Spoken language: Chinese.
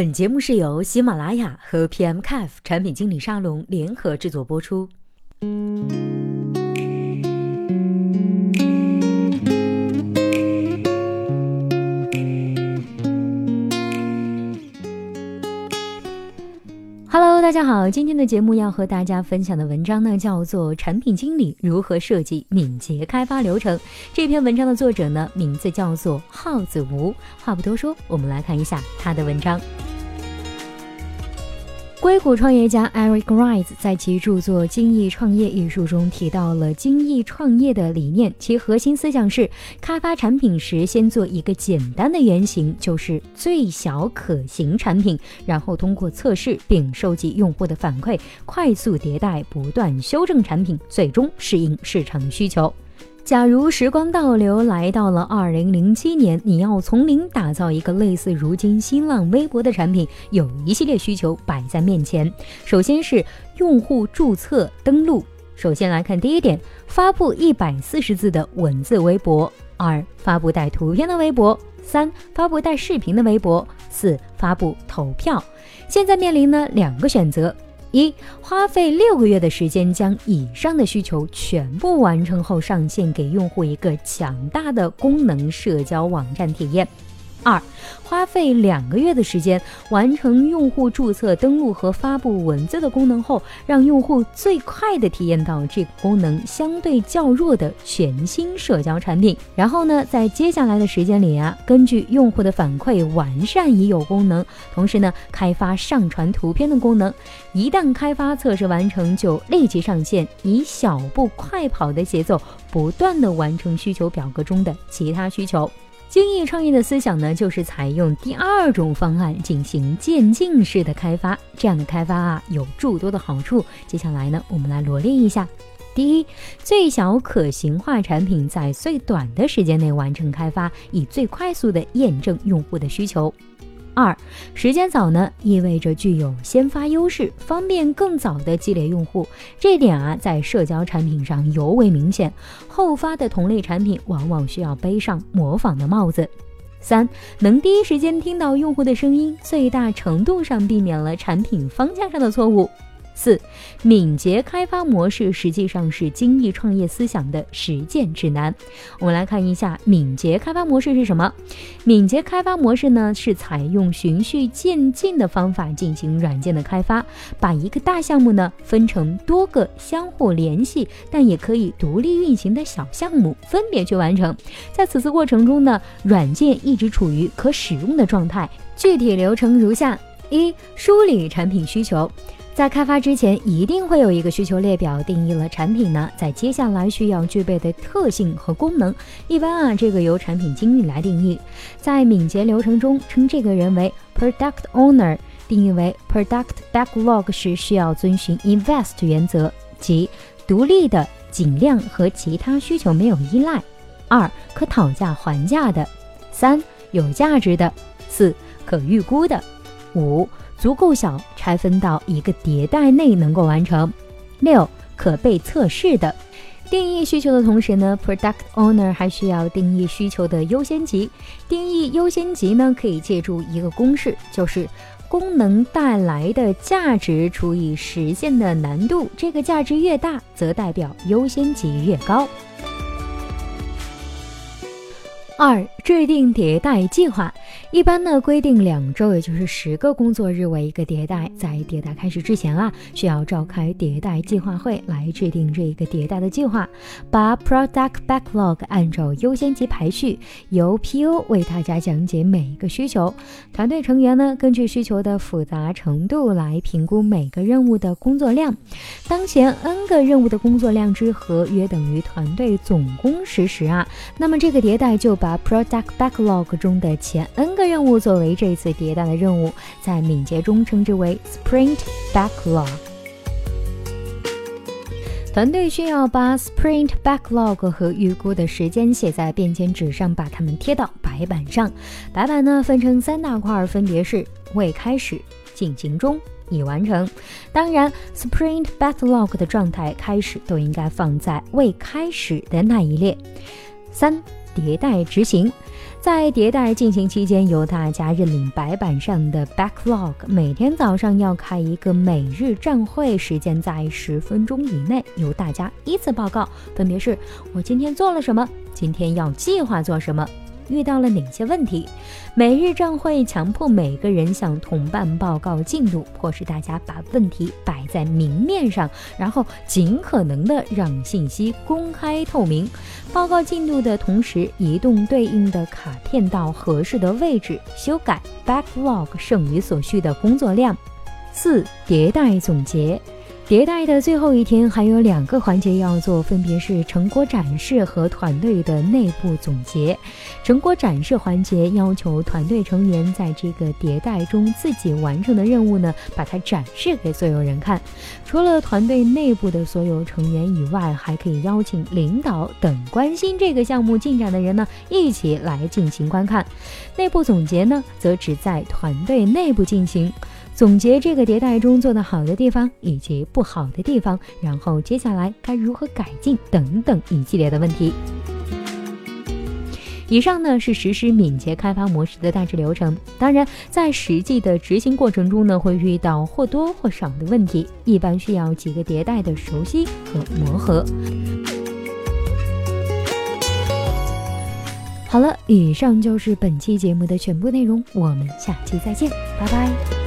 本节目是由喜马拉雅和 PMCAF 产品经理沙龙联合制作播出。Hello，大家好，今天的节目要和大家分享的文章呢，叫做《产品经理如何设计敏捷开发流程》。这篇文章的作者呢，名字叫做耗子吴。话不多说，我们来看一下他的文章。硅谷创业家 Eric Ries 在其著作《精益创业》一书中提到了精益创业的理念，其核心思想是：开发产品时先做一个简单的原型，就是最小可行产品，然后通过测试并收集用户的反馈，快速迭代，不断修正产品，最终适应市场需求。假如时光倒流来到了二零零七年，你要从零打造一个类似如今新浪微博的产品，有一系列需求摆在面前。首先是用户注册登录。首先来看第一点，发布一百四十字的文字微博；二，发布带图片的微博；三，发布带视频的微博；四，发布投票。现在面临呢两个选择。一花费六个月的时间将以上的需求全部完成后，上线给用户一个强大的功能社交网站体验。二，花费两个月的时间完成用户注册、登录和发布文字的功能后，让用户最快的体验到这个功能相对较弱的全新社交产品。然后呢，在接下来的时间里啊，根据用户的反馈完善已有功能，同时呢，开发上传图片的功能。一旦开发测试完成，就立即上线，以小步快跑的节奏，不断的完成需求表格中的其他需求。精益创业的思想呢，就是采用第二种方案进行渐进式的开发。这样的开发啊，有诸多的好处。接下来呢，我们来罗列一下。第一，最小可行化产品在最短的时间内完成开发，以最快速的验证用户的需求。二，时间早呢，意味着具有先发优势，方便更早的积累用户。这点啊，在社交产品上尤为明显。后发的同类产品往往需要背上模仿的帽子。三，能第一时间听到用户的声音，最大程度上避免了产品方向上的错误。四，敏捷开发模式实际上是精益创业思想的实践指南。我们来看一下敏捷开发模式是什么。敏捷开发模式呢，是采用循序渐进的方法进行软件的开发，把一个大项目呢分成多个相互联系但也可以独立运行的小项目，分别去完成。在此次过程中呢，软件一直处于可使用的状态。具体流程如下：一、梳理产品需求。在开发之前，一定会有一个需求列表，定义了产品呢在接下来需要具备的特性和功能。一般啊，这个由产品经理来定义。在敏捷流程中，称这个人为 Product Owner。定义为 Product Backlog 时，需要遵循 Invest 原则，即独立的、尽量和其他需求没有依赖；二、可讨价还价的；三、有价值的；四、可预估的；五。足够小，拆分到一个迭代内能够完成。六，可被测试的。定义需求的同时呢，Product Owner 还需要定义需求的优先级。定义优先级呢，可以借助一个公式，就是功能带来的价值除以实现的难度。这个价值越大，则代表优先级越高。二，制定迭代计划。一般呢，规定两周，也就是十个工作日为一个迭代。在迭代开始之前啊，需要召开迭代计划会来制定这一个迭代的计划，把 product backlog 按照优先级排序，由 PO 为大家讲解每一个需求。团队成员呢，根据需求的复杂程度来评估每个任务的工作量。当前 n 个任务的工作量之和约等于团队总工时时啊，那么这个迭代就把把 product backlog 中的前 n 个个任务作为这次迭代的任务，在敏捷中称之为 Sprint Backlog。团队需要把 Sprint Backlog 和预估的时间写在便签纸上，把它们贴到白板上。白板呢分成三大块，分别是未开始、进行中、已完成。当然，Sprint Backlog 的状态开始都应该放在未开始的那一列。三、迭代执行。在迭代进行期间，由大家认领白板上的 backlog，每天早上要开一个每日站会，时间在十分钟以内，由大家依次报告，分别是我今天做了什么，今天要计划做什么。遇到了哪些问题？每日站会强迫每个人向同伴报告进度，迫使大家把问题摆在明面上，然后尽可能的让信息公开透明。报告进度的同时，移动对应的卡片到合适的位置，修改 backlog 剩余所需的工作量。四、迭代总结。迭代的最后一天还有两个环节要做，分别是成果展示和团队的内部总结。成果展示环节要求团队成员在这个迭代中自己完成的任务呢，把它展示给所有人看。除了团队内部的所有成员以外，还可以邀请领导等关心这个项目进展的人呢，一起来进行观看。内部总结呢，则只在团队内部进行。总结这个迭代中做得好的地方以及不好的地方，然后接下来该如何改进等等一系列的问题。以上呢是实施敏捷开发模式的大致流程。当然，在实际的执行过程中呢，会遇到或多或少的问题，一般需要几个迭代的熟悉和磨合。好了，以上就是本期节目的全部内容，我们下期再见，拜拜。